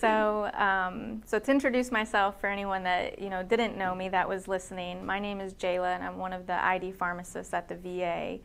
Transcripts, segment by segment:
So, um, so to introduce myself for anyone that you know didn't know me that was listening, my name is Jayla, and I'm one of the ID pharmacists at the VA.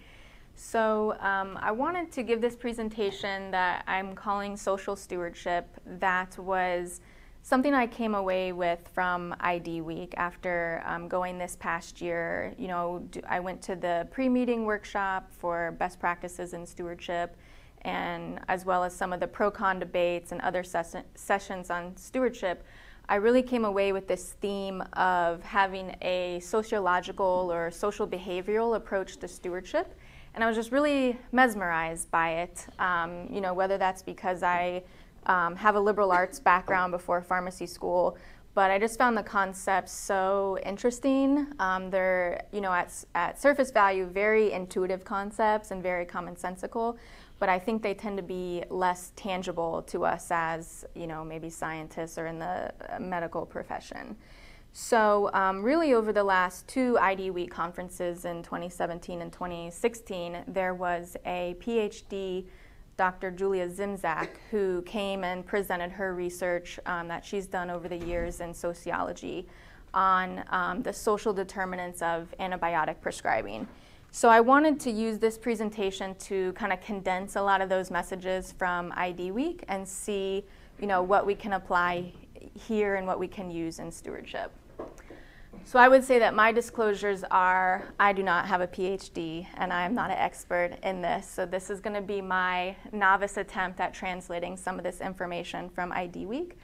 So, um, I wanted to give this presentation that I'm calling social stewardship. That was something I came away with from ID Week after um, going this past year. You know, I went to the pre-meeting workshop for best practices in stewardship and as well as some of the pro-con debates and other ses sessions on stewardship, I really came away with this theme of having a sociological or social behavioral approach to stewardship. And I was just really mesmerized by it, um, you know, whether that's because I um, have a liberal arts background before pharmacy school, but I just found the concepts so interesting. Um, they're, you know, at, at surface value, very intuitive concepts and very commonsensical, but I think they tend to be less tangible to us as, you know, maybe scientists or in the uh, medical profession. So um, really over the last two ID Week conferences in 2017 and 2016, there was a PhD, Dr. Julia Szymczak, who came and presented her research um, that she's done over the years in sociology on um, the social determinants of antibiotic prescribing. So I wanted to use this presentation to kind of condense a lot of those messages from ID Week and see, you know, what we can apply here and what we can use in stewardship. So I would say that my disclosures are I do not have a PhD and I am not an expert in this. So this is going to be my novice attempt at translating some of this information from ID Week.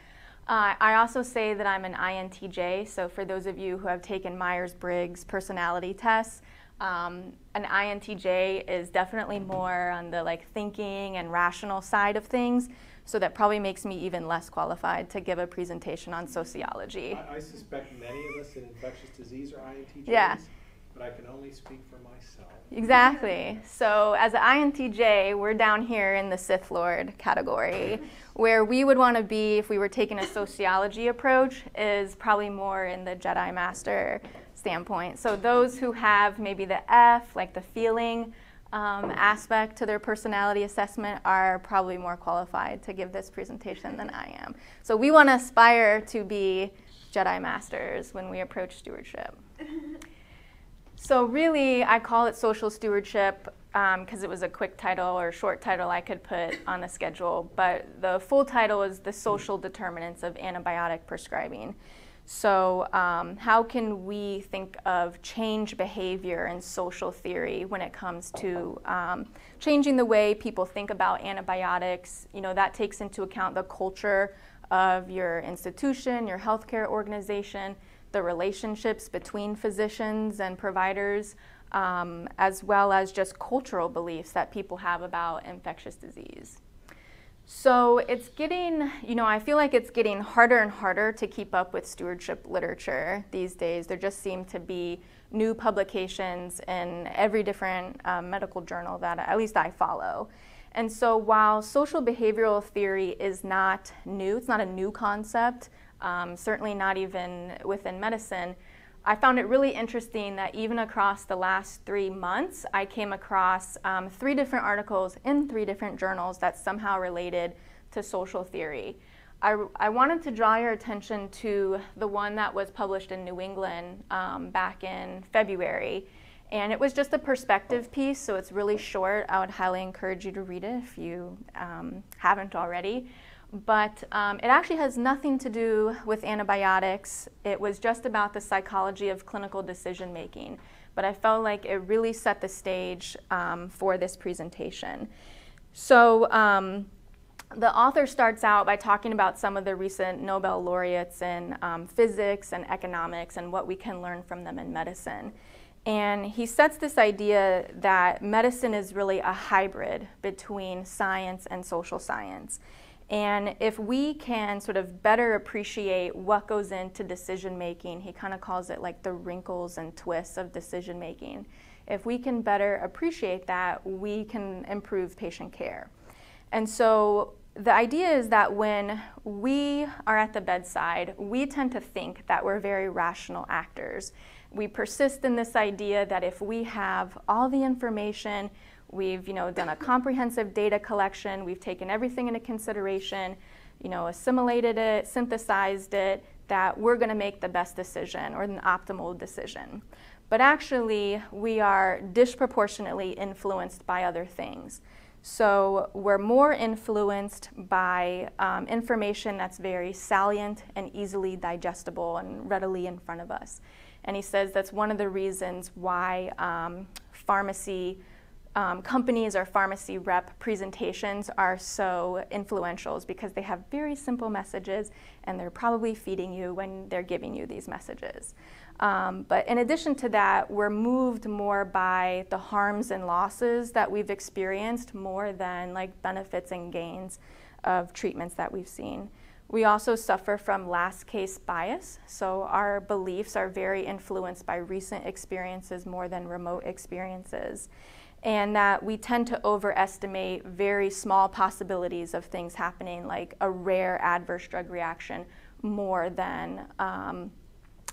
Uh, I also say that I'm an INTJ. So for those of you who have taken Myers-Briggs personality tests, um, an INTJ is definitely more on the like thinking and rational side of things, so that probably makes me even less qualified to give a presentation on sociology. I, I suspect many of us in infectious disease are INTJs, yeah. but I can only speak for myself. Exactly. So as an INTJ, we're down here in the Sith Lord category, where we would want to be if we were taking a sociology approach is probably more in the Jedi Master standpoint. So those who have maybe the F, like the feeling um, aspect to their personality assessment, are probably more qualified to give this presentation than I am. So we want to aspire to be Jedi Masters when we approach stewardship. so really, I call it social stewardship because um, it was a quick title or short title I could put on the schedule, but the full title is The Social Determinants of Antibiotic Prescribing. So, um, how can we think of change behavior in social theory when it comes to um, changing the way people think about antibiotics? You know, that takes into account the culture of your institution, your healthcare organization, the relationships between physicians and providers, um, as well as just cultural beliefs that people have about infectious disease. So it's getting, you know, I feel like it's getting harder and harder to keep up with stewardship literature these days. There just seem to be new publications in every different um, medical journal that at least I follow. And so while social behavioral theory is not new, it's not a new concept, um, certainly not even within medicine, I found it really interesting that even across the last three months, I came across um, three different articles in three different journals that somehow related to social theory. I, I wanted to draw your attention to the one that was published in New England um, back in February. And it was just a perspective piece, so it's really short. I would highly encourage you to read it if you um, haven't already but um, it actually has nothing to do with antibiotics. It was just about the psychology of clinical decision making. But I felt like it really set the stage um, for this presentation. So um, the author starts out by talking about some of the recent Nobel laureates in um, physics and economics and what we can learn from them in medicine. And he sets this idea that medicine is really a hybrid between science and social science. And if we can sort of better appreciate what goes into decision making, he kind of calls it like the wrinkles and twists of decision making. If we can better appreciate that, we can improve patient care. And so the idea is that when we are at the bedside, we tend to think that we're very rational actors. We persist in this idea that if we have all the information, We've you know, done a comprehensive data collection. We've taken everything into consideration you know, assimilated it, synthesized it, that we're going to make the best decision or an optimal decision. But actually, we are disproportionately influenced by other things. So we're more influenced by um, information that's very salient and easily digestible and readily in front of us. And he says that's one of the reasons why um, pharmacy um, companies or pharmacy rep presentations are so influential is because they have very simple messages and they're probably feeding you when they're giving you these messages. Um, but in addition to that, we're moved more by the harms and losses that we've experienced more than like benefits and gains of treatments that we've seen. We also suffer from last case bias, so our beliefs are very influenced by recent experiences more than remote experiences and that we tend to overestimate very small possibilities of things happening, like a rare adverse drug reaction, more than um,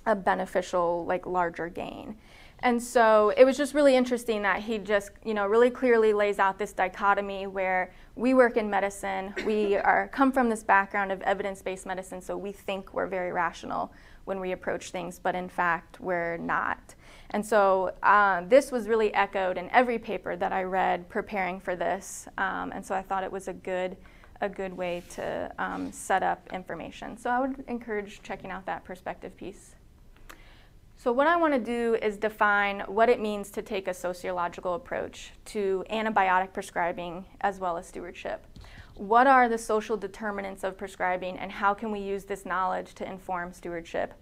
a beneficial, like larger gain. And so it was just really interesting that he just, you know, really clearly lays out this dichotomy where we work in medicine, we are come from this background of evidence-based medicine, so we think we're very rational when we approach things, but in fact we're not. And so uh, this was really echoed in every paper that I read preparing for this. Um, and so I thought it was a good, a good way to um, set up information. So I would encourage checking out that perspective piece. So what I want to do is define what it means to take a sociological approach to antibiotic prescribing as well as stewardship. What are the social determinants of prescribing and how can we use this knowledge to inform stewardship?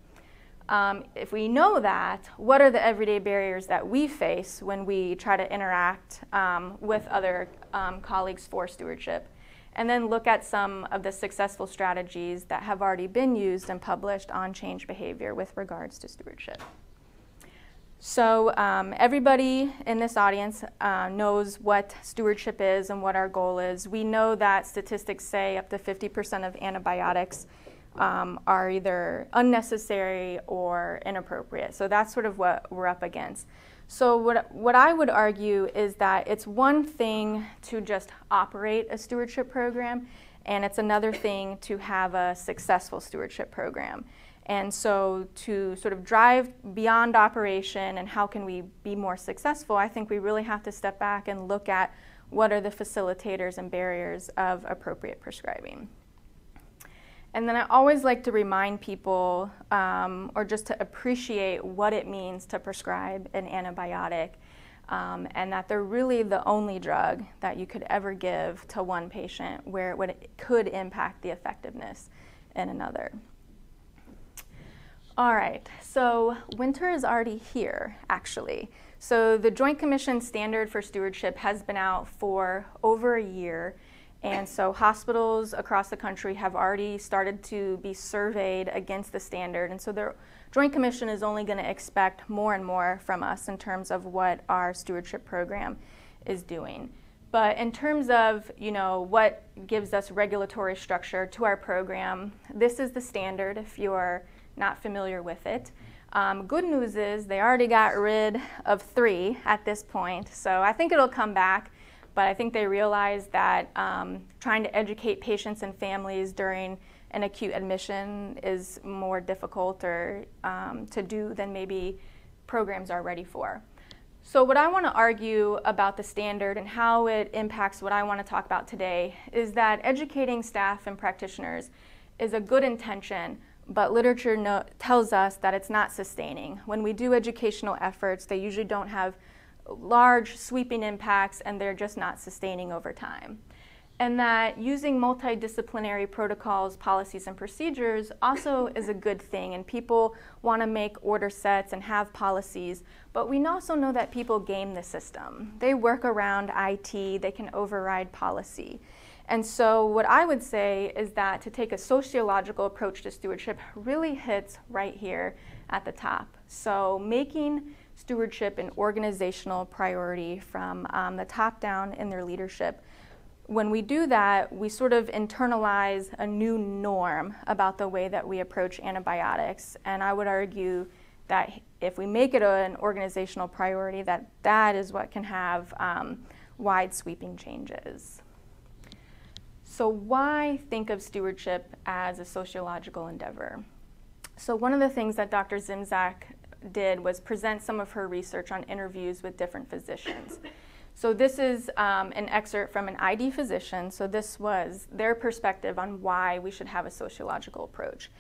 Um, if we know that, what are the everyday barriers that we face when we try to interact um, with other um, colleagues for stewardship? And then look at some of the successful strategies that have already been used and published on change behavior with regards to stewardship. So um, everybody in this audience uh, knows what stewardship is and what our goal is. We know that statistics say up to 50% of antibiotics um, are either unnecessary or inappropriate. So that's sort of what we're up against. So what, what I would argue is that it's one thing to just operate a stewardship program, and it's another thing to have a successful stewardship program. And so to sort of drive beyond operation and how can we be more successful, I think we really have to step back and look at what are the facilitators and barriers of appropriate prescribing. And then I always like to remind people um, or just to appreciate what it means to prescribe an antibiotic um, and that they're really the only drug that you could ever give to one patient where it, would, it could impact the effectiveness in another. All right, so winter is already here, actually. So the Joint Commission standard for stewardship has been out for over a year. And so hospitals across the country have already started to be surveyed against the standard. And so the Joint Commission is only going to expect more and more from us in terms of what our stewardship program is doing. But in terms of, you know, what gives us regulatory structure to our program, this is the standard if you're not familiar with it. Um, good news is they already got rid of three at this point, so I think it'll come back but I think they realized that um, trying to educate patients and families during an acute admission is more difficult or um, to do than maybe programs are ready for. So what I want to argue about the standard and how it impacts what I want to talk about today is that educating staff and practitioners is a good intention, but literature no tells us that it's not sustaining. When we do educational efforts, they usually don't have large sweeping impacts and they're just not sustaining over time. And that using multidisciplinary protocols, policies, and procedures also is a good thing. And people want to make order sets and have policies. But we also know that people game the system. They work around IT, they can override policy. And so, what I would say is that to take a sociological approach to stewardship really hits right here at the top. So, making stewardship and organizational priority from um, the top down in their leadership. When we do that, we sort of internalize a new norm about the way that we approach antibiotics. And I would argue that if we make it an organizational priority, that that is what can have um, wide sweeping changes. So, why think of stewardship as a sociological endeavor? So, one of the things that Dr. Szymczak did was present some of her research on interviews with different physicians. So, this is um, an excerpt from an ID physician. So, this was their perspective on why we should have a sociological approach.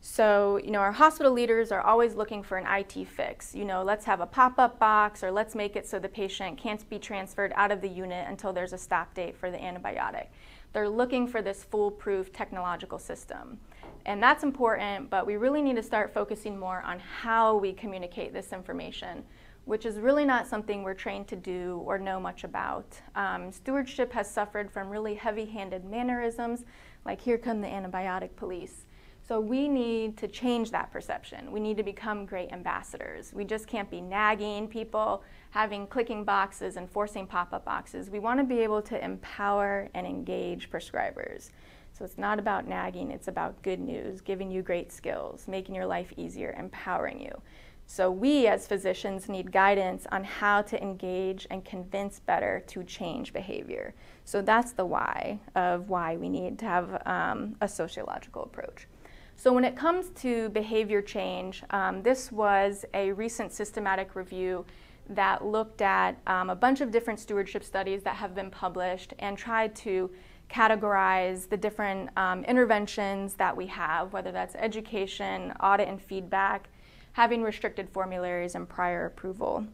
So, you know, our hospital leaders are always looking for an IT fix. You know, let's have a pop up box or let's make it so the patient can't be transferred out of the unit until there's a stop date for the antibiotic. They're looking for this foolproof technological system. And that's important, but we really need to start focusing more on how we communicate this information, which is really not something we're trained to do or know much about. Um, stewardship has suffered from really heavy handed mannerisms, like here come the antibiotic police. So we need to change that perception. We need to become great ambassadors. We just can't be nagging people, having clicking boxes and forcing pop-up boxes. We want to be able to empower and engage prescribers. So it's not about nagging, it's about good news, giving you great skills, making your life easier, empowering you. So we as physicians need guidance on how to engage and convince better to change behavior. So that's the why of why we need to have um, a sociological approach. So when it comes to behavior change, um, this was a recent systematic review that looked at um, a bunch of different stewardship studies that have been published and tried to categorize the different um, interventions that we have, whether that's education, audit and feedback, having restricted formularies, and prior approval.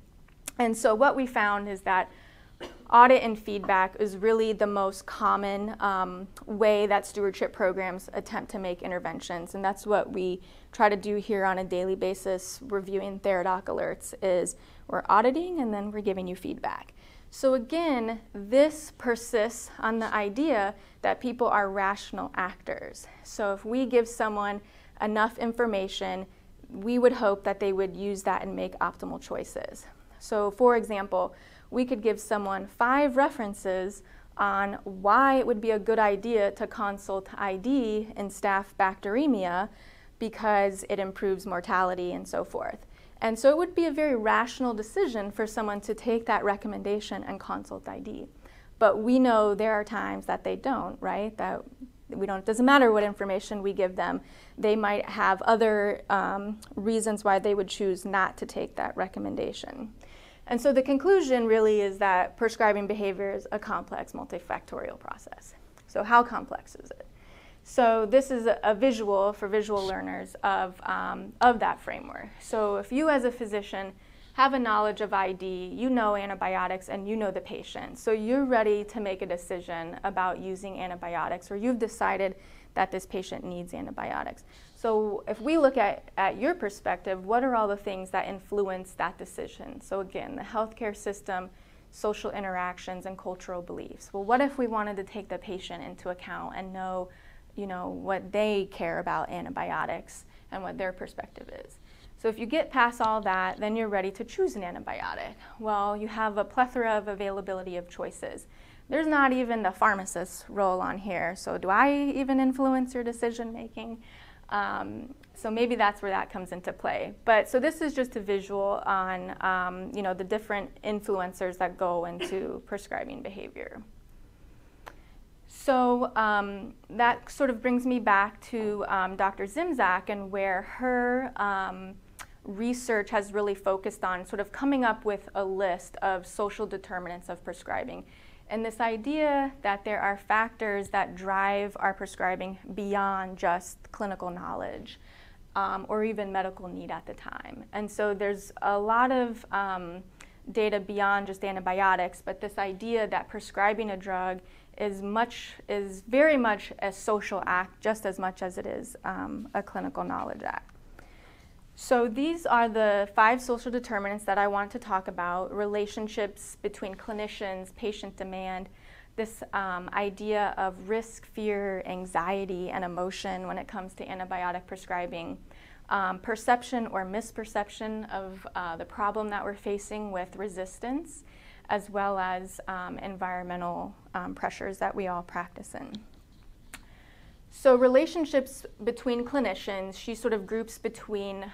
And so what we found is that audit and feedback is really the most common um, way that stewardship programs attempt to make interventions and that's what we try to do here on a daily basis reviewing theradoc alerts is we're auditing and then we're giving you feedback so again this persists on the idea that people are rational actors so if we give someone enough information we would hope that they would use that and make optimal choices so for example we could give someone five references on why it would be a good idea to consult ID in staph bacteremia because it improves mortality and so forth. And so it would be a very rational decision for someone to take that recommendation and consult ID. But we know there are times that they don't, right? That we don't, it doesn't matter what information we give them. They might have other um, reasons why they would choose not to take that recommendation. And so the conclusion really is that prescribing behavior is a complex multifactorial process. So how complex is it? So this is a, visual for visual learners of, um, of that framework. So if you as a physician have a knowledge of ID, you know antibiotics, and you know the patient. So you're ready to make a decision about using antibiotics, or you've decided that this patient needs antibiotics. So if we look at, at your perspective, what are all the things that influence that decision? So again, the healthcare system, social interactions, and cultural beliefs. Well, what if we wanted to take the patient into account and know, you know, what they care about antibiotics and what their perspective is? So if you get past all that, then you're ready to choose an antibiotic. Well, you have a plethora of availability of choices. There's not even the pharmacist's role on here. So do I even influence your decision making? Um, so maybe that's where that comes into play. But so this is just a visual on um, you know the different influencers that go into prescribing behavior. So um, that sort of brings me back to um, Dr. Szymczak and where her um, research has really focused on sort of coming up with a list of social determinants of prescribing. And this idea that there are factors that drive our prescribing beyond just clinical knowledge um, or even medical need at the time. And so there's a lot of um, data beyond just antibiotics, but this idea that prescribing a drug is much is very much a social act just as much as it is um, a clinical knowledge act. So these are the five social determinants that I want to talk about, relationships between clinicians, patient demand, this um, idea of risk, fear, anxiety, and emotion when it comes to antibiotic prescribing, um, perception or misperception of uh, the problem that we're facing with resistance, as well as um, environmental um, pressures that we all practice in. So relationships between clinicians, she sort of groups between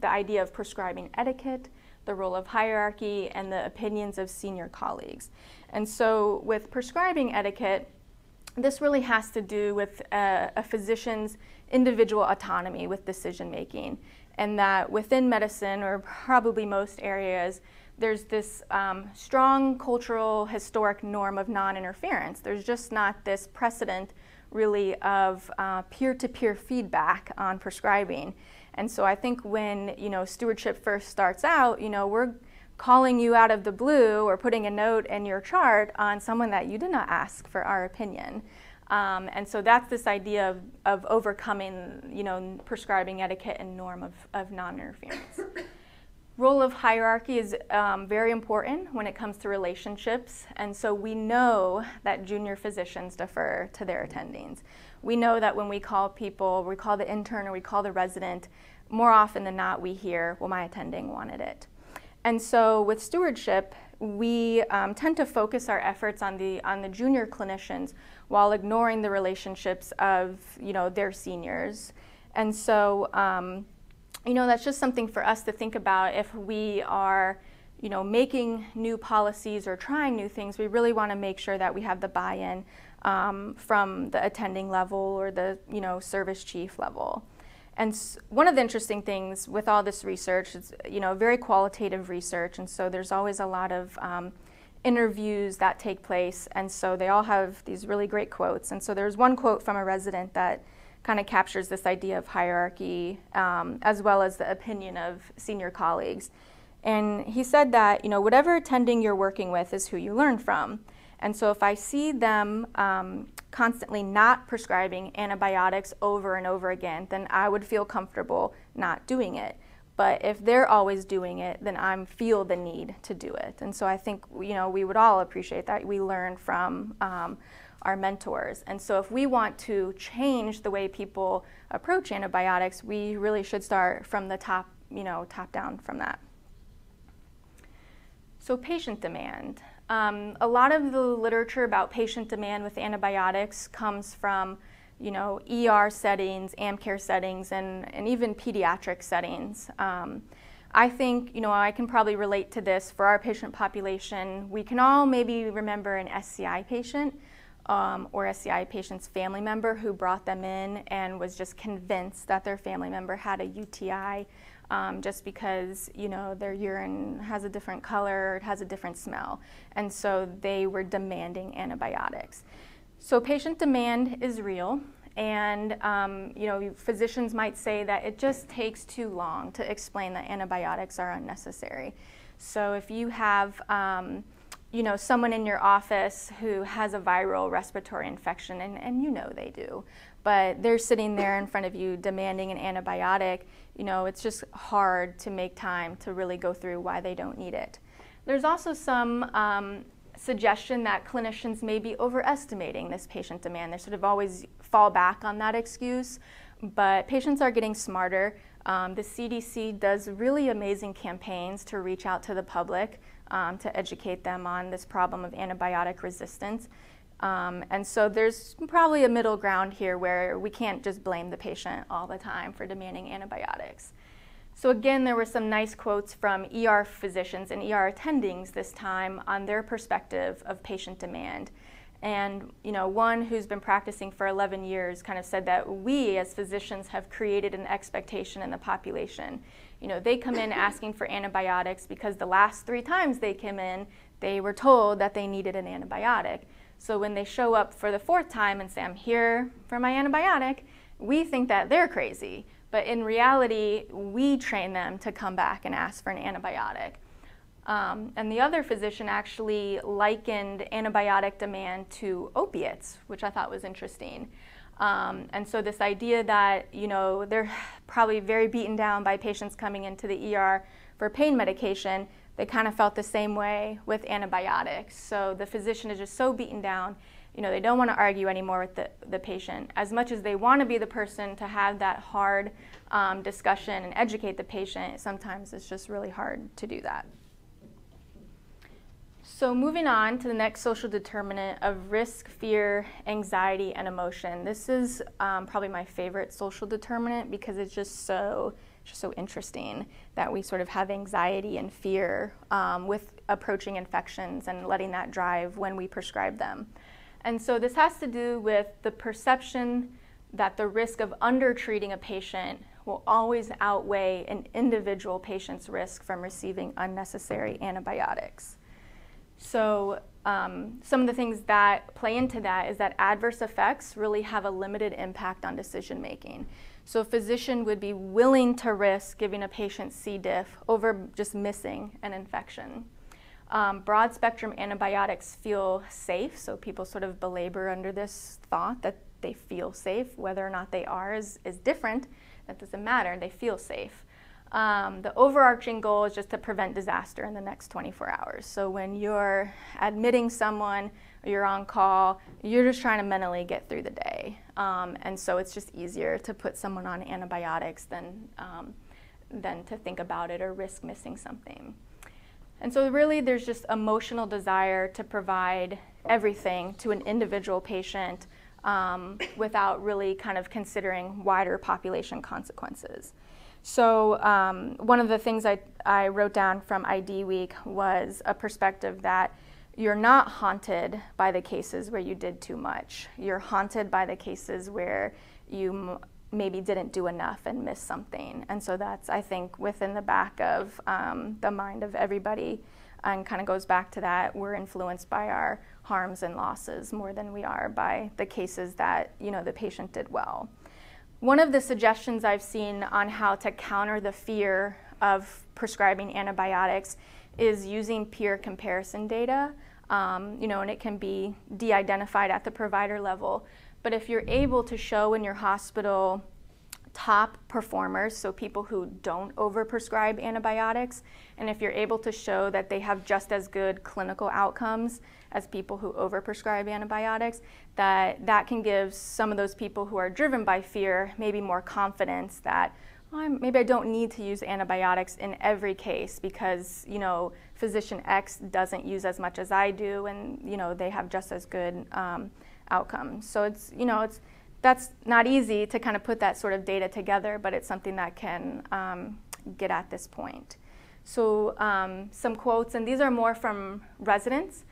the idea of prescribing etiquette, the role of hierarchy, and the opinions of senior colleagues. And so with prescribing etiquette, this really has to do with a, a physician's individual autonomy with decision making, and that within medicine, or probably most areas, there's this um, strong cultural, historic norm of non interference. There's just not this precedent, really, of peer to peer feedback on prescribing. And so I think when you know stewardship first starts out, you know we're calling you out of the blue or putting a note in your chart on someone that you did not ask for our opinion. Um, and so that's this idea of, of overcoming, you know, prescribing etiquette and norm of, of non-interference. Role of hierarchy is um, very important when it comes to relationships, and so we know that junior physicians defer to their attendings. We know that when we call people, we call the intern or we call the resident, more often than not we hear, well, my attending wanted it. And so with stewardship, we um, tend to focus our efforts on the on the junior clinicians while ignoring the relationships of you know their seniors. And so um, you know that's just something for us to think about if we are you know making new policies or trying new things. We really want to make sure that we have the buy-in um, from the attending level or the you know service chief level. And one of the interesting things with all this research is, you know, very qualitative research, and so there's always a lot of um, interviews that take place, and so they all have these really great quotes. And so there's one quote from a resident that kind of captures this idea of hierarchy um, as well as the opinion of senior colleagues. And he said that, you know, whatever attending you're working with is who you learn from. And so if I see them um, constantly not prescribing antibiotics over and over again, then I would feel comfortable not doing it. But if they're always doing it, then I feel the need to do it. And so I think you know we would all appreciate that we learn from um, our mentors. And so if we want to change the way people approach antibiotics, we really should start from the top, you know, top down from that. So patient demand. Um, a lot of the literature about patient demand with antibiotics comes from, you know, ER settings, AmCare settings, and, and even pediatric settings. Um, I think, you know, I can probably relate to this for our patient population. We can all maybe remember an SCI patient um, or SCI patient's family member who brought them in and was just convinced that their family member had a UTI um, just because you know their urine has a different color, it has a different smell, and so they were demanding antibiotics. So patient demand is real, and um, you know physicians might say that it just takes too long to explain that antibiotics are unnecessary. So if you have um, you know someone in your office who has a viral respiratory infection, and, and you know they do, but they're sitting there in front of you demanding an antibiotic, you know, it's just hard to make time to really go through why they don't need it. There's also some um, suggestion that clinicians may be overestimating this patient demand. They sort of always fall back on that excuse, but patients are getting smarter. Um, the CDC does really amazing campaigns to reach out to the public um, to educate them on this problem of antibiotic resistance. Um, and so there's probably a middle ground here where we can't just blame the patient all the time for demanding antibiotics. So again, there were some nice quotes from ER physicians and ER attendings this time on their perspective of patient demand. And you know, one who's been practicing for 11 years kind of said that we as physicians have created an expectation in the population. You know, they come in asking for antibiotics because the last three times they came in, they were told that they needed an antibiotic. So when they show up for the fourth time and say, I'm here for my antibiotic, we think that they're crazy. But in reality, we train them to come back and ask for an antibiotic. Um, and the other physician actually likened antibiotic demand to opiates, which I thought was interesting. Um, and so this idea that, you know, they're probably very beaten down by patients coming into the ER for pain medication, they kind of felt the same way with antibiotics. So the physician is just so beaten down, you know, they don't want to argue anymore with the, the patient. As much as they want to be the person to have that hard um, discussion and educate the patient, sometimes it's just really hard to do that. So moving on to the next social determinant of risk, fear, anxiety, and emotion. This is um, probably my favorite social determinant because it's just so just so interesting that we sort of have anxiety and fear um, with approaching infections and letting that drive when we prescribe them. And so this has to do with the perception that the risk of undertreating a patient will always outweigh an individual patient's risk from receiving unnecessary antibiotics. So, um, some of the things that play into that is that adverse effects really have a limited impact on decision making. So, a physician would be willing to risk giving a patient C. diff over just missing an infection. Um, broad spectrum antibiotics feel safe, so people sort of belabor under this thought that they feel safe. Whether or not they are is, is different. That doesn't matter, they feel safe. Um, the overarching goal is just to prevent disaster in the next 24 hours. So when you're admitting someone, you're on call, you're just trying to mentally get through the day. Um, and so it's just easier to put someone on antibiotics than, um, than to think about it or risk missing something. And so really there's just emotional desire to provide everything to an individual patient um, without really kind of considering wider population consequences. So um, one of the things I, I wrote down from ID Week was a perspective that you're not haunted by the cases where you did too much. You're haunted by the cases where you maybe didn't do enough and missed something. And so that's, I think, within the back of um, the mind of everybody and kind of goes back to that we're influenced by our harms and losses more than we are by the cases that, you know, the patient did well. One of the suggestions I've seen on how to counter the fear of prescribing antibiotics is using peer comparison data. Um, you know, and it can be de-identified at the provider level. But if you're able to show in your hospital top performers, so people who don't overprescribe antibiotics, and if you're able to show that they have just as good clinical outcomes as people who overprescribe antibiotics, that that can give some of those people who are driven by fear maybe more confidence that oh, maybe I don't need to use antibiotics in every case because you know physician X doesn't use as much as I do, and you know they have just as good. Um, outcomes. So it's, you know, it's, that's not easy to kind of put that sort of data together, but it's something that can um, get at this point. So um, some quotes, and these are more from residents,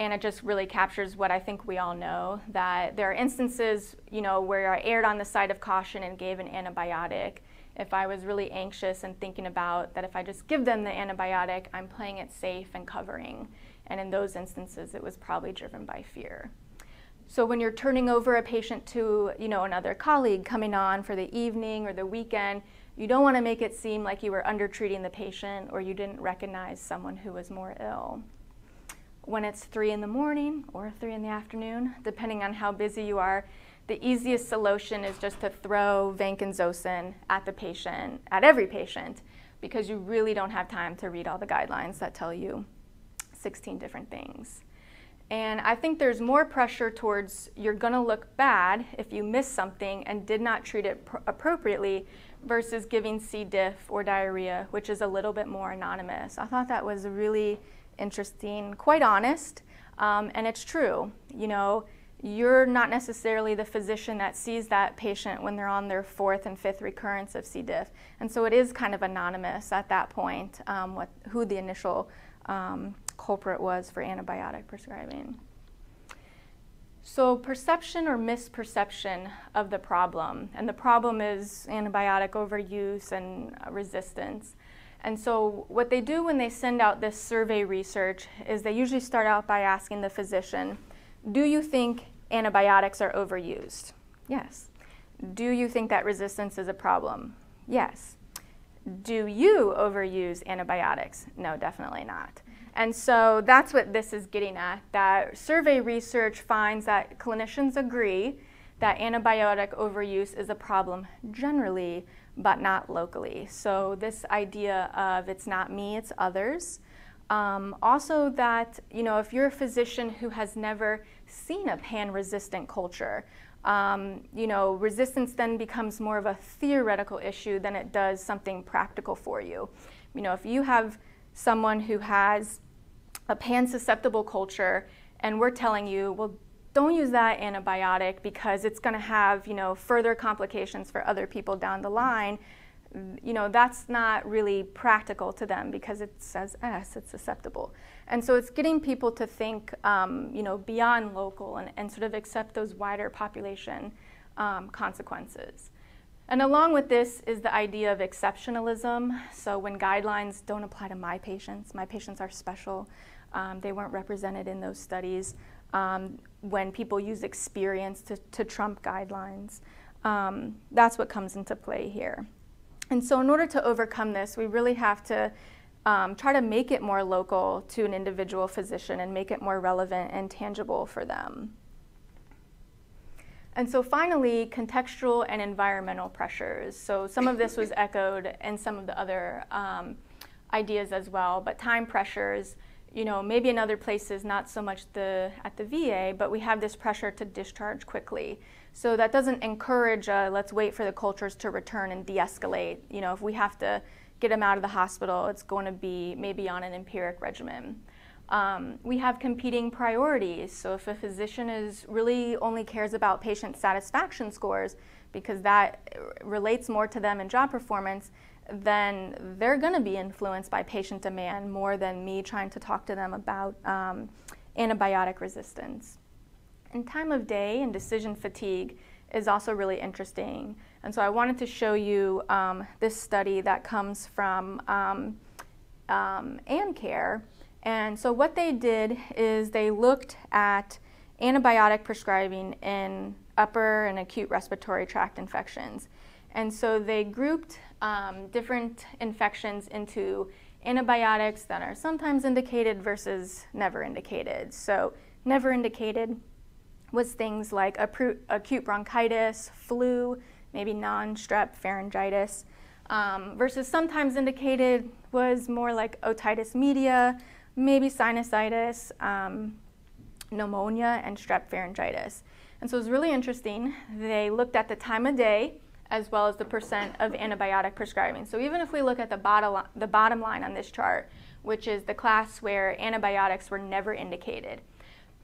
and it just really captures what I think we all know, that there are instances, you know, where I erred on the side of caution and gave an antibiotic. If I was really anxious and thinking about that if I just give them the antibiotic, I'm playing it safe and covering. And in those instances, it was probably driven by fear. So when you're turning over a patient to, you know, another colleague coming on for the evening or the weekend, you don't want to make it seem like you were undertreating the patient or you didn't recognize someone who was more ill. When it's 3 in the morning or 3 in the afternoon, depending on how busy you are, the easiest solution is just to throw vancomycin at the patient, at every patient, because you really don't have time to read all the guidelines that tell you 16 different things. And I think there's more pressure towards you're going to look bad if you miss something and did not treat it pr- appropriately versus giving C. diff or diarrhea, which is a little bit more anonymous. I thought that was really interesting, quite honest, um, and it's true. You know, you're not necessarily the physician that sees that patient when they're on their fourth and fifth recurrence of C. diff. And so it is kind of anonymous at that point um, what, who the initial um, culprit was for antibiotic prescribing. So, perception or misperception of the problem, and the problem is antibiotic overuse and resistance. And so, what they do when they send out this survey research is they usually start out by asking the physician, Do you think antibiotics are overused? Yes. Do you think that resistance is a problem? Yes. Do you overuse antibiotics? No, definitely not. And so that's what this is getting at. That survey research finds that clinicians agree that antibiotic overuse is a problem generally, but not locally. So this idea of it's not me, it's others. Um, also that, you know, if you're a physician who has never seen a pan-resistant culture, um, you know, resistance then becomes more of a theoretical issue than it does something practical for you. You know, if you have someone who has a pan susceptible culture and we're telling you, well, don't use that antibiotic because it's going to have, you know, further complications for other people down the line. you know, that's not really practical to them because it says S, it's susceptible And so it's getting people to think, um, you know, beyond local and, and sort of accept those wider population um, consequences. And along with this is the idea of exceptionalism. So when guidelines don't apply to my patients, my patients are special, um, they weren't represented in those studies. Um, when people use experience to, to trump guidelines, um, that's what comes into play here. And so, in order to overcome this, we really have to um, try to make it more local to an individual physician and make it more relevant and tangible for them. And so finally, contextual and environmental pressures. So some of this was echoed in some of the other um, ideas as well, but time pressures, you know, maybe in other places, not so much the, at the VA, but we have this pressure to discharge quickly. So that doesn't encourage, uh, let's wait for the cultures to return and de-escalate. You know, if we have to get them out of the hospital, it's going to be maybe on an empiric regimen. Um, we have competing priorities. So if a physician is really only cares about patient satisfaction scores because that relates more to them in job performance, then they're going to be influenced by patient demand more than me trying to talk to them about um, antibiotic resistance. And time of day and decision fatigue is also really interesting. And so I wanted to show you um, this study that comes from um, um, AmCare. And so what they did is they looked at antibiotic prescribing in upper and acute respiratory tract infections. And so they grouped um, different infections into antibiotics that are sometimes indicated versus never indicated. So never indicated was things like acute bronchitis, flu, maybe non-strep pharyngitis, um, versus sometimes indicated was more like otitis media, maybe sinusitis, um, pneumonia, and strep pharyngitis. And so it was really interesting. They looked at the time of day as well as the percent of antibiotic prescribing. So even if we look at the bottom, the bottom line on this chart, which is the class where antibiotics were never indicated,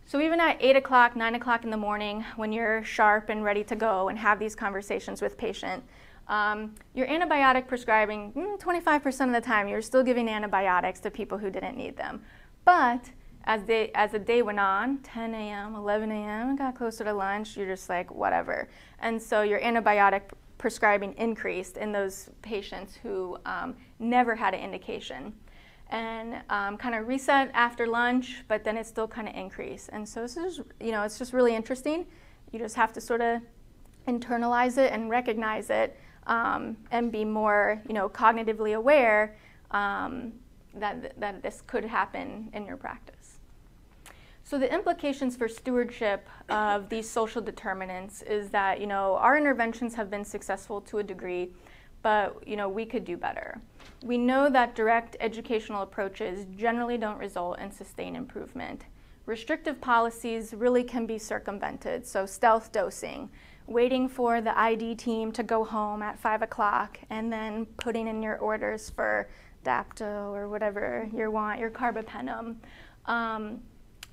so even at 8 o'clock, 9 o'clock in the morning, when you're sharp and ready to go and have these conversations with patient, um, your antibiotic prescribing, 25% mm, of the time, you're still giving antibiotics to people who didn't need them. But as, they, as the day went on, 10 a.m., 11 a.m., got closer to lunch, you're just like, whatever. And so your antibiotic prescribing increased in those patients who um, never had an indication and um, kind of reset after lunch, but then it still kind of increased. And so this is, you know, it's just really interesting. You just have to sort of internalize it and recognize it um, and be more, you know, cognitively aware um, that, that this could happen in your practice. So the implications for stewardship of these social determinants is that, you know, our interventions have been successful to a degree, but you know, we could do better. We know that direct educational approaches generally don't result in sustained improvement. Restrictive policies really can be circumvented, so stealth dosing, waiting for the ID team to go home at 5 o'clock and then putting in your orders for Dapto or whatever you want, your carbapenem. Um,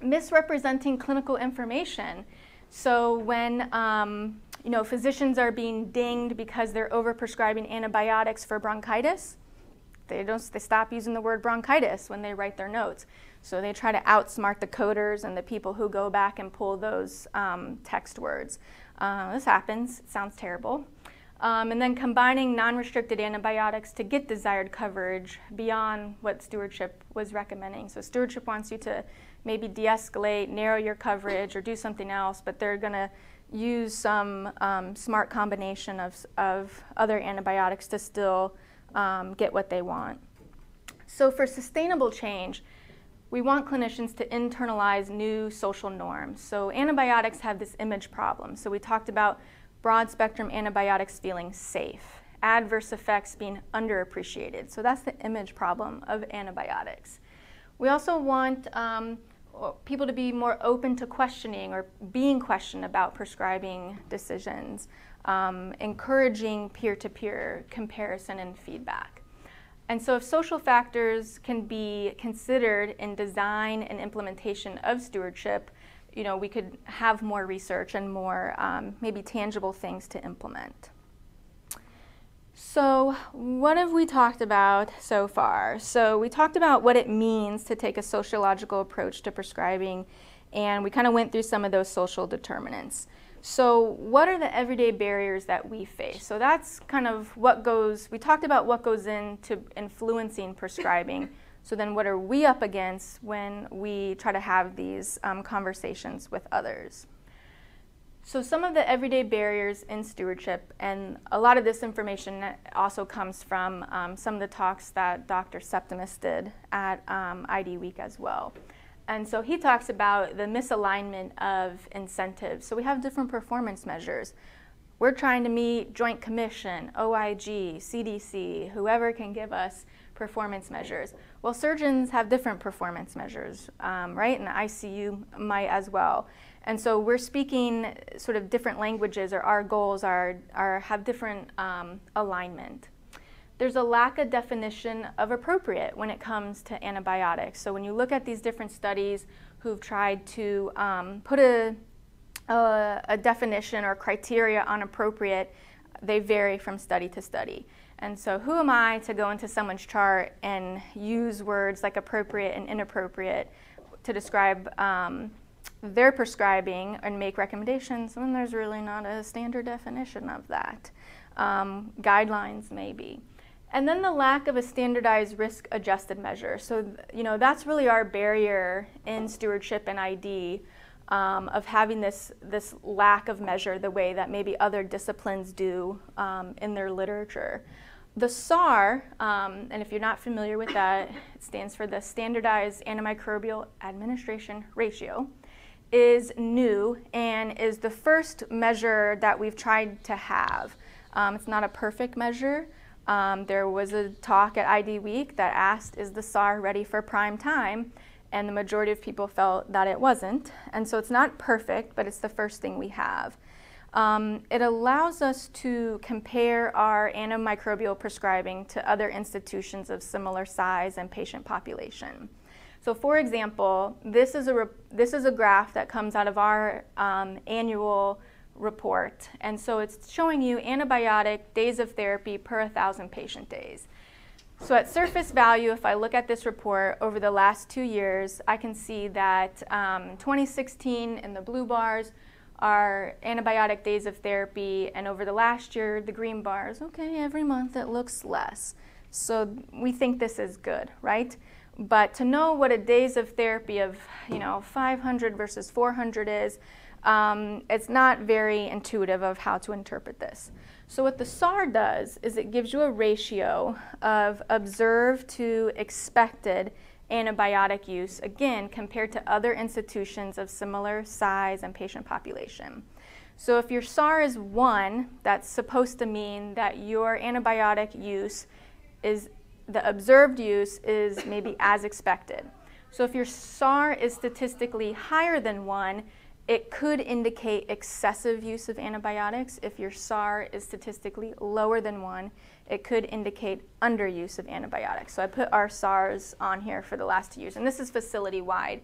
misrepresenting clinical information. So when um, you know, physicians are being dinged because they're overprescribing antibiotics for bronchitis. They don't they stop using the word bronchitis when they write their notes. So they try to outsmart the coders and the people who go back and pull those um, text words. Uh, this happens. It sounds terrible. Um, and then combining non-restricted antibiotics to get desired coverage beyond what stewardship was recommending. So stewardship wants you to maybe de-escalate, narrow your coverage, or do something else, but they're going to use some um, smart combination of, of other antibiotics to still um, get what they want. So for sustainable change, we want clinicians to internalize new social norms. So antibiotics have this image problem. So we talked about broad spectrum antibiotics feeling safe, adverse effects being underappreciated. So that's the image problem of antibiotics. We also want um, people to be more open to questioning or being questioned about prescribing decisions, um, encouraging peer to peer comparison and feedback. And so, if social factors can be considered in design and implementation of stewardship, you know, we could have more research and more um, maybe tangible things to implement. So, what have we talked about so far? So, we talked about what it means to take a sociological approach to prescribing, and we kind of went through some of those social determinants. So, what are the everyday barriers that we face? So, that's kind of what goes, we talked about what goes into influencing prescribing. So, then what are we up against when we try to have these um, conversations with others? So, some of the everyday barriers in stewardship, and a lot of this information also comes from um, some of the talks that Dr. Septimus did at um, ID Week as well. And so he talks about the misalignment of incentives. So, we have different performance measures. We're trying to meet Joint Commission, OIG, CDC, whoever can give us performance measures. Well, surgeons have different performance measures, um, right? And the ICU might as well. And so we're speaking sort of different languages, or our goals are, are have different um, alignment. There's a lack of definition of appropriate when it comes to antibiotics. So when you look at these different studies who've tried to um, put a, a, a definition or criteria on appropriate, they vary from study to study. And so, who am I to go into someone's chart and use words like appropriate and inappropriate to describe um, their prescribing and make recommendations when there's really not a standard definition of that. Um, guidelines, maybe. And then the lack of a standardized risk adjusted measure. So, you know, that's really our barrier in stewardship and ID um, of having this, this lack of measure the way that maybe other disciplines do um, in their literature. The SAR, um, and if you're not familiar with that, it stands for the Standardized Antimicrobial Administration Ratio is new and is the first measure that we've tried to have. Um, it's not a perfect measure. Um, there was a talk at ID Week that asked, Is the SAR ready for prime time? And the majority of people felt that it wasn't. And so it's not perfect, but it's the first thing we have. Um, it allows us to compare our antimicrobial prescribing to other institutions of similar size and patient population. So for example, this is a, this is a graph that comes out of our um, annual report. And so it's showing you antibiotic days of therapy per 1,000 patient days. So at surface value, if I look at this report over the last two years, I can see that um, 2016 in the blue bars are antibiotic days of therapy, and over the last year, the green bars, okay, every month it looks less. So we think this is good, right? But to know what a days of therapy of, you know, 500 versus 400 is, um, it's not very intuitive of how to interpret this. So what the SAR does is it gives you a ratio of observed to expected antibiotic use, again, compared to other institutions of similar size and patient population. So if your SAR is 1, that's supposed to mean that your antibiotic use is the observed use is maybe as expected. So if your SAR is statistically higher than 1, it could indicate excessive use of antibiotics. If your SAR is statistically lower than 1, it could indicate underuse of antibiotics. So I put our SARs on here for the last two years, and this is facility-wide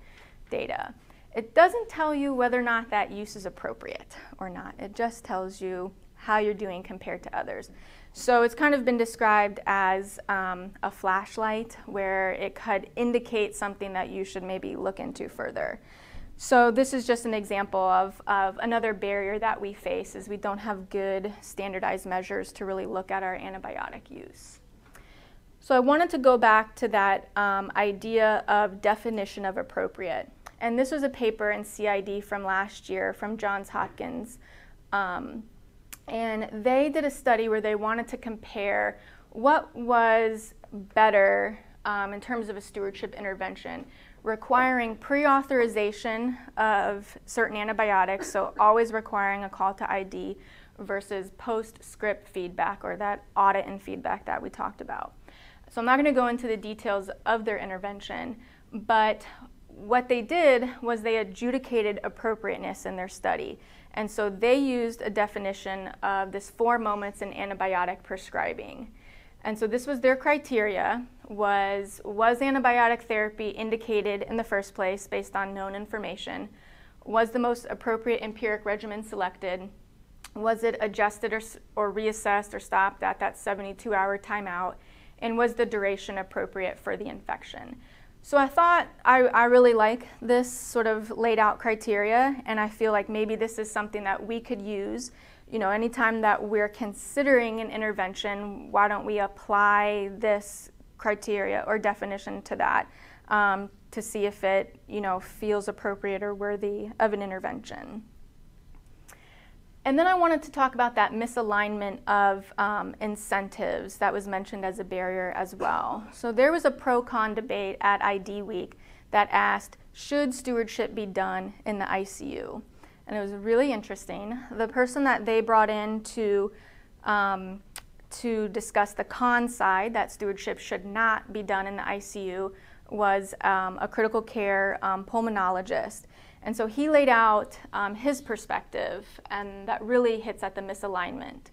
data. It doesn't tell you whether or not that use is appropriate or not. It just tells you how you're doing compared to others. So it's kind of been described as um, a flashlight where it could indicate something that you should maybe look into further. So this is just an example of, of another barrier that we face is we don't have good standardized measures to really look at our antibiotic use. So I wanted to go back to that um, idea of definition of appropriate. And this was a paper in CID from last year from Johns Hopkins. Um, and they did a study where they wanted to compare what was better um, in terms of a stewardship intervention, requiring pre authorization of certain antibiotics, so always requiring a call to ID, versus post script feedback or that audit and feedback that we talked about. So I'm not going to go into the details of their intervention, but what they did was they adjudicated appropriateness in their study. And so they used a definition of this four moments in antibiotic prescribing. And so this was their criteria was was antibiotic therapy indicated in the first place based on known information? Was the most appropriate empiric regimen selected? Was it adjusted or, or reassessed or stopped at that 72 hour timeout? And was the duration appropriate for the infection? So I thought I, I really like this sort of laid out criteria, and I feel like maybe this is something that we could use. You know, anytime that we're considering an intervention, why don't we apply this criteria or definition to that um, to see if it, you know, feels appropriate or worthy of an intervention. And then I wanted to talk about that misalignment of um, incentives that was mentioned as a barrier as well. So there was a pro con debate at ID Week that asked Should stewardship be done in the ICU? And it was really interesting. The person that they brought in to, um, to discuss the con side, that stewardship should not be done in the ICU, was um, a critical care um, pulmonologist. And so he laid out um, his perspective, and that really hits at the misalignment.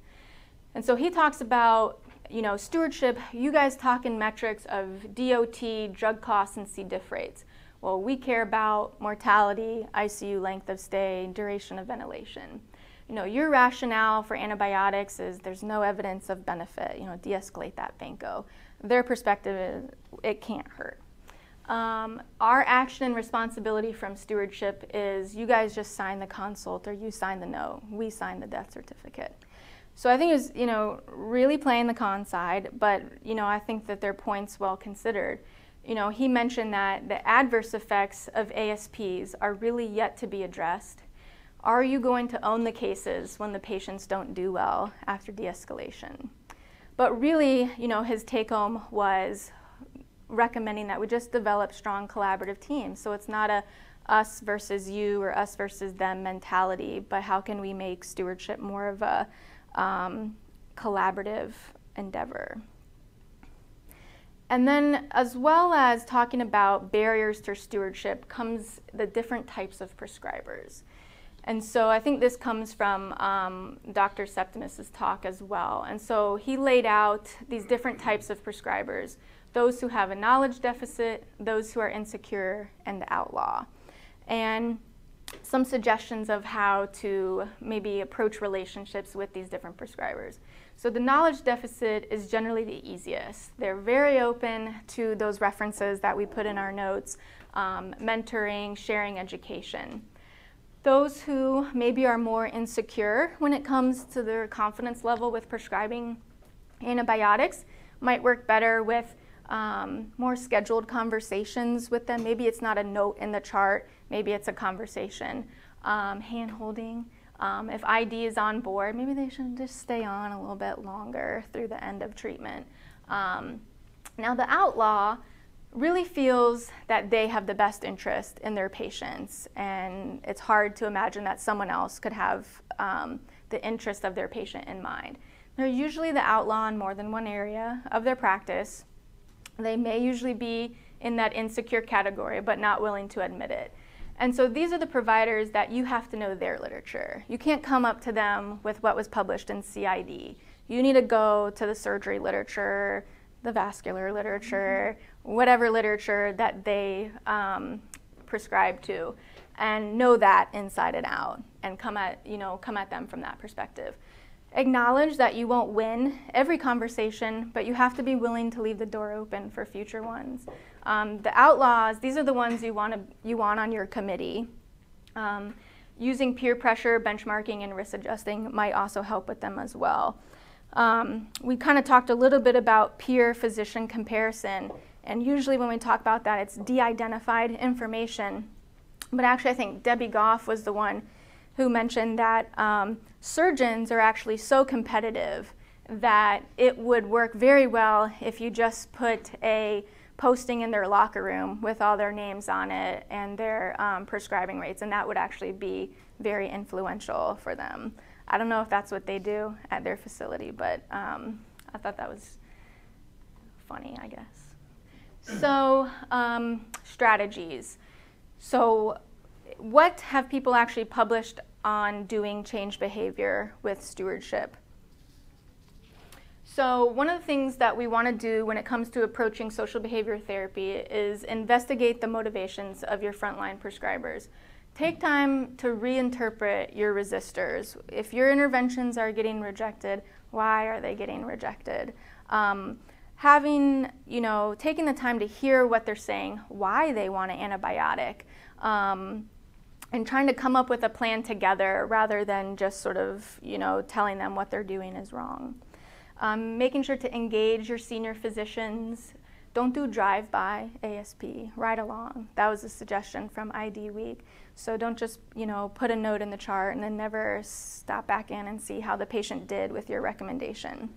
And so he talks about, you know, stewardship. You guys talk in metrics of DOT, drug costs, and C. diff rates. Well, we care about mortality, ICU length of stay, duration of ventilation. You know, your rationale for antibiotics is there's no evidence of benefit. You know, de-escalate that vanco. Their perspective is it can't hurt. Um, our action and responsibility from stewardship is you guys just sign the consult or you sign the no. We sign the death certificate. So I think it was, you know, really playing the con side, but, you know, I think that their points well considered. You know, he mentioned that the adverse effects of ASPs are really yet to be addressed. Are you going to own the cases when the patients don't do well after de escalation? But really, you know, his take home was recommending that we just develop strong collaborative teams. So it's not a us versus you or us versus them mentality, but how can we make stewardship more of a um, collaborative endeavor? And then, as well as talking about barriers to stewardship, comes the different types of prescribers. And so I think this comes from um, Dr. Septimus's talk as well. And so he laid out these different types of prescribers those who have a knowledge deficit, those who are insecure, and the outlaw. And some suggestions of how to maybe approach relationships with these different prescribers. So the knowledge deficit is generally the easiest. They're very open to those references that we put in our notes, um, mentoring, sharing education. Those who maybe are more insecure when it comes to their confidence level with prescribing antibiotics might work better with um, more scheduled conversations with them. Maybe it's not a note in the chart, maybe it's a conversation. Um, hand holding. Um, if ID is on board, maybe they should just stay on a little bit longer through the end of treatment. Um, now, the outlaw really feels that they have the best interest in their patients, and it's hard to imagine that someone else could have um, the interest of their patient in mind. They're usually the outlaw in more than one area of their practice, they may usually be in that insecure category, but not willing to admit it. And so these are the providers that you have to know their literature. You can't come up to them with what was published in CID. You need to go to the surgery literature, the vascular literature, whatever literature that they um, prescribe to, and know that inside and out, and come at you know come at them from that perspective. Acknowledge that you won't win every conversation, but you have to be willing to leave the door open for future ones. Um, the outlaws, these are the ones you want, to, you want on your committee. Um, using peer pressure, benchmarking, and risk adjusting might also help with them as well. Um, we kind of talked a little bit about peer physician comparison, and usually when we talk about that, it's de identified information. But actually, I think Debbie Goff was the one who mentioned that um, surgeons are actually so competitive that it would work very well if you just put a posting in their locker room with all their names on it and their um, prescribing rates, and that would actually be very influential for them. I don't know if that's what they do at their facility, but um, I thought that was funny, I guess. So, um, strategies. So, what have people actually published on doing change behavior with stewardship? So, one of the things that we want to do when it comes to approaching social behavior therapy is investigate the motivations of your frontline prescribers. take time to reinterpret your resistors. If your interventions are getting rejected, why are they getting rejected? Um, having, you know, taking the time to hear what they're saying, why they want an antibiotic, um, and trying to come up with a plan together rather than just sort of, you know, telling them what they're doing is wrong. Um, making sure to engage your senior physicians. Don't do drive-by ASP, ride along. That was a suggestion from ID Week. So don't just, you know, put a note in the chart and then never stop back in and see how the patient did with your recommendation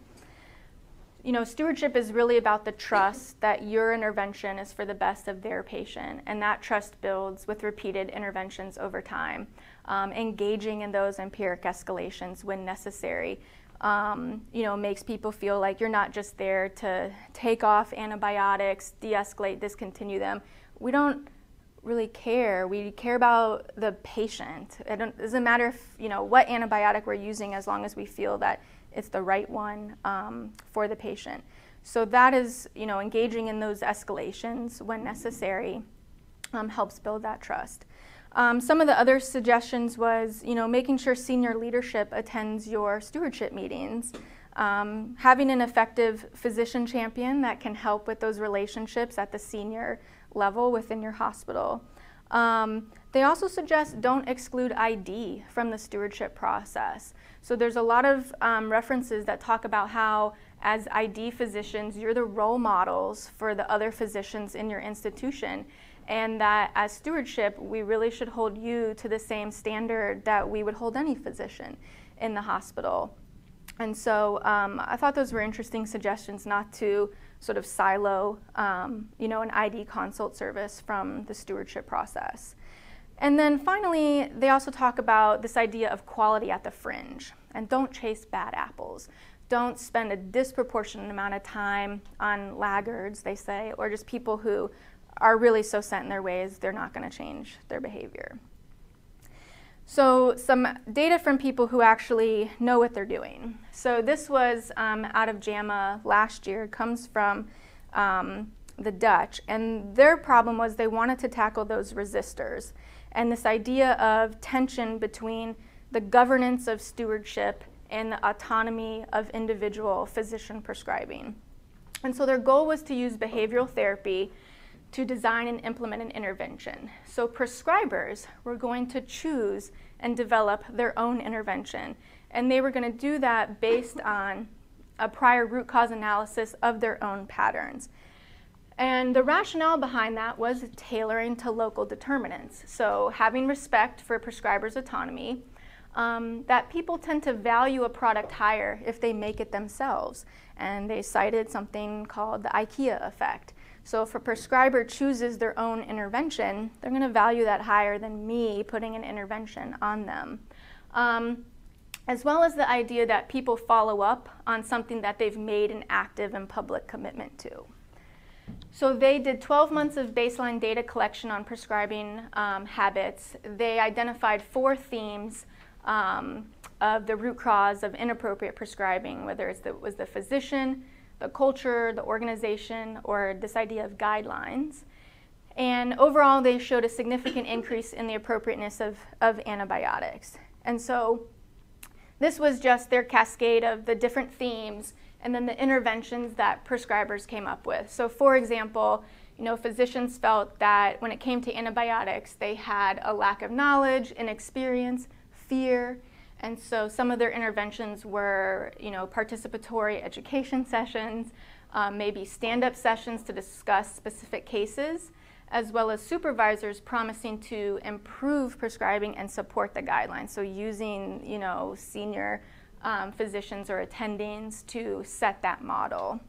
you know, stewardship is really about the trust that your intervention is for the best of their patient, and that trust builds with repeated interventions over time, um, engaging in those empiric escalations when necessary. Um, you know, makes people feel like you're not just there to take off antibiotics, de-escalate, discontinue them. We don't really care. We care about the patient. It doesn't matter if you know what antibiotic we're using, as long as we feel that it's the right one um, for the patient. So that is, you know, engaging in those escalations when necessary um, helps build that trust. Um, some of the other suggestions was, you know, making sure senior leadership attends your stewardship meetings, um, having an effective physician champion that can help with those relationships at the senior level within your hospital. Um, they also suggest don't exclude ID from the stewardship process. So there's a lot of um, references that talk about how as ID physicians, you're the role models for the other physicians in your institution. And that as stewardship, we really should hold you to the same standard that we would hold any physician in the hospital. And so um, I thought those were interesting suggestions not to sort of silo, um, you know, an ID consult service from the stewardship process. And then finally, they also talk about this idea of quality at the fringe. And don't chase bad apples. Don't spend a disproportionate amount of time on laggards, they say, or just people who are really so set in their ways they're not going to change their behavior. So, some data from people who actually know what they're doing. So, this was um, out of JAMA last year, it comes from um, the Dutch, and their problem was they wanted to tackle those resistors and this idea of tension between the governance of stewardship and the autonomy of individual physician prescribing. And so their goal was to use behavioral therapy to design and implement an intervention. So prescribers were going to choose and develop their own intervention. And they were going to do that based on a prior root cause analysis of their own patterns. And the rationale behind that was tailoring to local determinants. So having respect for prescribers' autonomy, um, that people tend to value a product higher if they make it themselves. And they cited something called the IKEA effect. So if a prescriber chooses their own intervention, they're going to value that higher than me putting an intervention on them. Um, as well as the idea that people follow up on something that they've made an active and public commitment to. So they did 12 months of baseline data collection on prescribing um, habits. They identified four themes um, of the root cause of inappropriate prescribing, whether it was the physician, the culture, the organization, or this idea of guidelines. And overall, they showed a significant increase in the appropriateness of, of antibiotics. And so this was just their cascade of the different themes and then the interventions that prescribers came up with. So for example, you know, physicians felt that when it came to antibiotics, they had a lack of knowledge, inexperience, fear, and so some of their interventions were, you know, participatory education sessions, um, maybe stand-up sessions to discuss specific cases, as well as supervisors promising to improve prescribing and support the guidelines. So using, you know, senior um, physicians or attendings to set that model.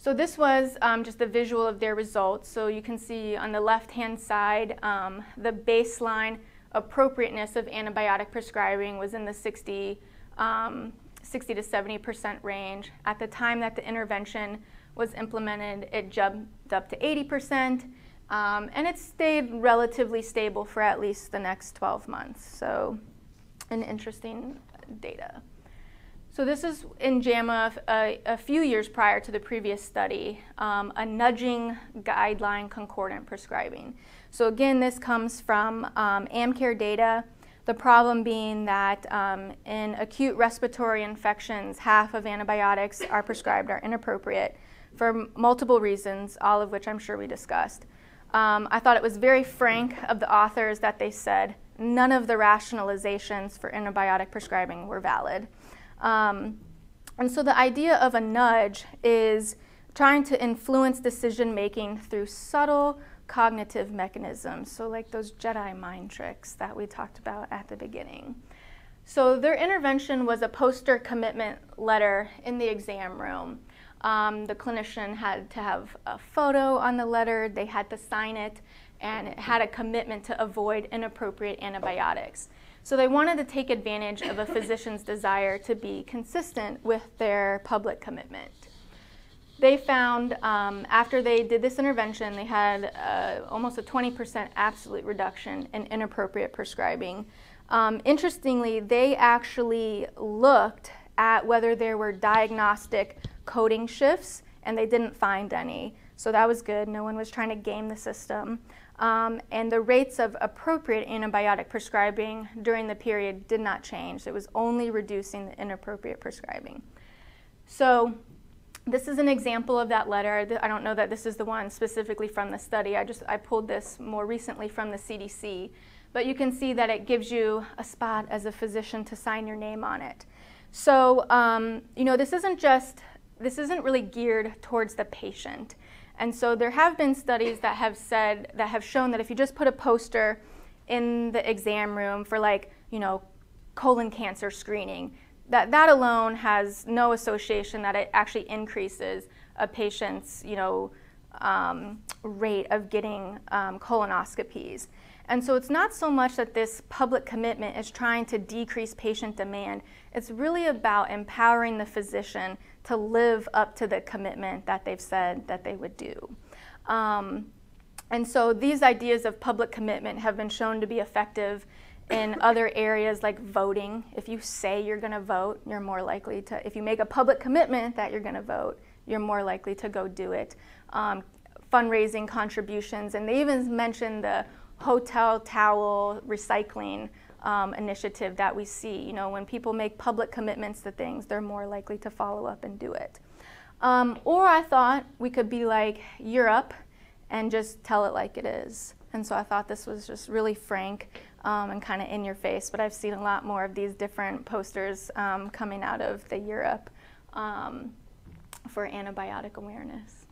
So this was um, just a visual of their results. So you can see on the left-hand side, um, the baseline appropriateness of antibiotic prescribing was in the 60, um, 60 to 70% range. At the time that the intervention was implemented, it jumped up to 80%, um, and it stayed relatively stable for at least the next 12 months. So an interesting data. So this is in JAMA a, a few years prior to the previous study, um, a nudging guideline concordant prescribing. So again, this comes from um, AmCare data. The problem being that um, in acute respiratory infections, half of antibiotics are prescribed are inappropriate for multiple reasons, all of which I'm sure we discussed. Um, I thought it was very frank of the authors that they said none of the rationalizations for antibiotic prescribing were valid. Um, and so the idea of a nudge is trying to influence decision making through subtle cognitive mechanisms. So, like those Jedi mind tricks that we talked about at the beginning. So, their intervention was a poster commitment letter in the exam room. Um, the clinician had to have a photo on the letter, they had to sign it, and it had a commitment to avoid inappropriate antibiotics. So they wanted to take advantage of a physician's desire to be consistent with their public commitment. They found um, after they did this intervention, they had uh, almost a 20% absolute reduction in inappropriate prescribing. Um, interestingly, they actually looked at whether there were diagnostic coding shifts, and they didn't find any. So that was good. No one was trying to game the system. Um, and the rates of appropriate antibiotic prescribing during the period did not change. It was only reducing the inappropriate prescribing. So this is an example of that letter. I don't know that this is the one specifically from the study. I just I pulled this more recently from the CDC. But you can see that it gives you a spot as a physician to sign your name on it. So um, you know this isn't just this isn't really geared towards the patient. And so there have been studies that have said, that have shown that if you just put a poster in the exam room for like, you know, colon cancer screening, that that alone has no association that it actually increases a patient's, you know, um, rate of getting um, colonoscopies. And so it's not so much that this public commitment is trying to decrease patient demand. It's really about empowering the physician to live up to the commitment that they've said that they would do. Um, and so these ideas of public commitment have been shown to be effective in other areas like voting. If you say you're going to vote, you're more likely to, if you make a public commitment that you're going to vote, you're more likely to go do it. Um, fundraising contributions, and they even mentioned the hotel towel recycling um, initiative that we see. You know, when people make public commitments to things, they're more likely to follow up and do it. Um, or I thought we could be like Europe and just tell it like it is. And so I thought this was just really frank um, and kind of in your face. But I've seen a lot more of these different posters um, coming out of the Europe um, for antibiotic awareness.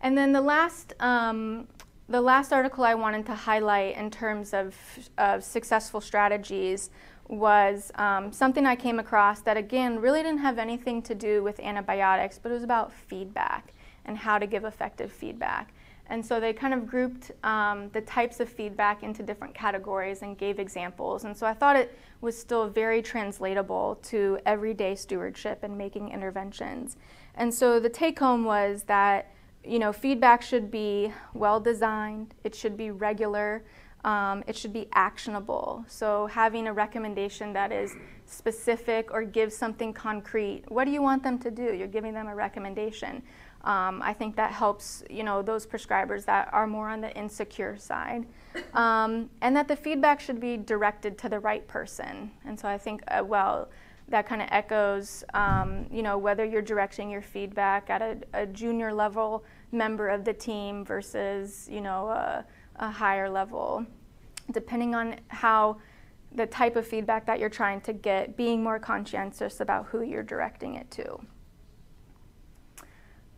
And then the last um, the last article I wanted to highlight in terms of, of successful strategies was um, something I came across that, again, really didn't have anything to do with antibiotics, but it was about feedback and how to give effective feedback. And so they kind of grouped um, the types of feedback into different categories and gave examples. And so I thought it was still very translatable to everyday stewardship and making interventions. And so the take home was that you know, feedback should be well designed, it should be regular, um, it should be actionable. So having a recommendation that is specific or gives something concrete. What do you want them to do? You're giving them a recommendation. Um, I think that helps, you know, those prescribers that are more on the insecure side. Um, and that the feedback should be directed to the right person. And so I think, uh, well, that kind of echoes, um, you know, whether you're directing your feedback at a, a, junior level member of the team versus, you know, a, a higher level, depending on how the type of feedback that you're trying to get, being more conscientious about who you're directing it to.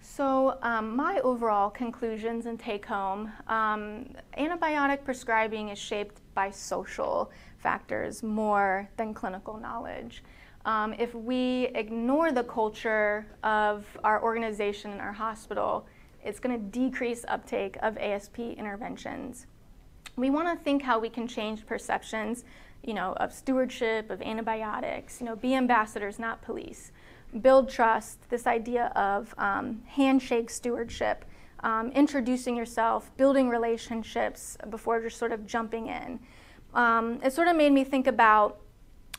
So, um, my overall conclusions and take home um, antibiotic prescribing is shaped by social factors more than clinical knowledge. Um, if we ignore the culture of our organization and our hospital, it's going to decrease uptake of ASP interventions. We want to think how we can change perceptions, you know, of stewardship, of antibiotics, you know, be ambassadors, not police. Build trust, this idea of um, handshake stewardship, um, introducing yourself, building relationships before just sort of jumping in. Um, it sort of made me think about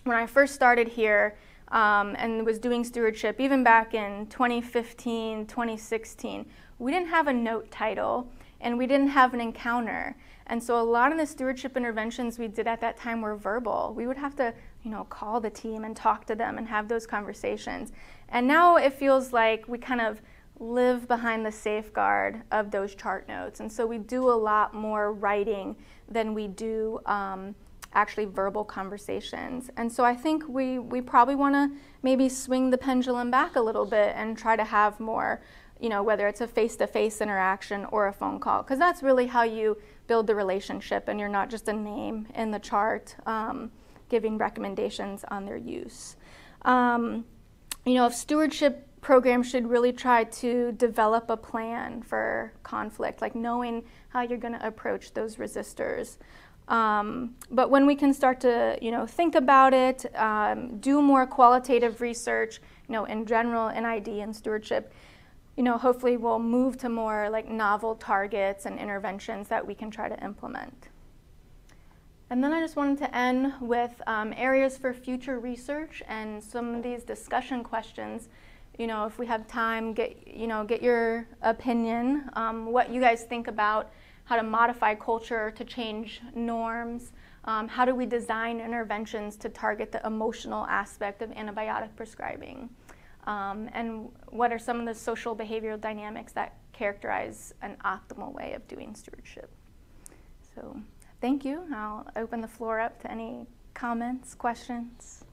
when I first started here um, and was doing stewardship, even back in 2015, 2016, we didn't have a note title. and we didn't have an encounter. And so a lot of the stewardship interventions we did at that time were verbal. We would have to, you know, call the team and talk to them and have those conversations. And now it feels like we kind of live behind the safeguard of those chart notes. And so we do a lot more writing than we do um, actually verbal conversations. And so I think we, we probably want to maybe swing the pendulum back a little bit and try to have more, you know, whether it's a face to face interaction or a phone call, because that's really how you build the relationship and you're not just a name in the chart um, giving recommendations on their use. Um, you know, if stewardship programs should really try to develop a plan for conflict, like knowing how you're going to approach those resistors. Um, but when we can start to, you know, think about it, um, do more qualitative research, you know, in general, NID and stewardship, you know, hopefully we'll move to more like novel targets and interventions that we can try to implement. And then I just wanted to end with um, areas for future research and some of these discussion questions. You know, if we have time, get you know, get your opinion, um, what you guys think about how to modify culture to change norms. Um, how do we design interventions to target the emotional aspect of antibiotic prescribing? Um, and what are some of the social behavioral dynamics that characterize an optimal way of doing stewardship? So, thank you. I'll open the floor up to any comments, questions.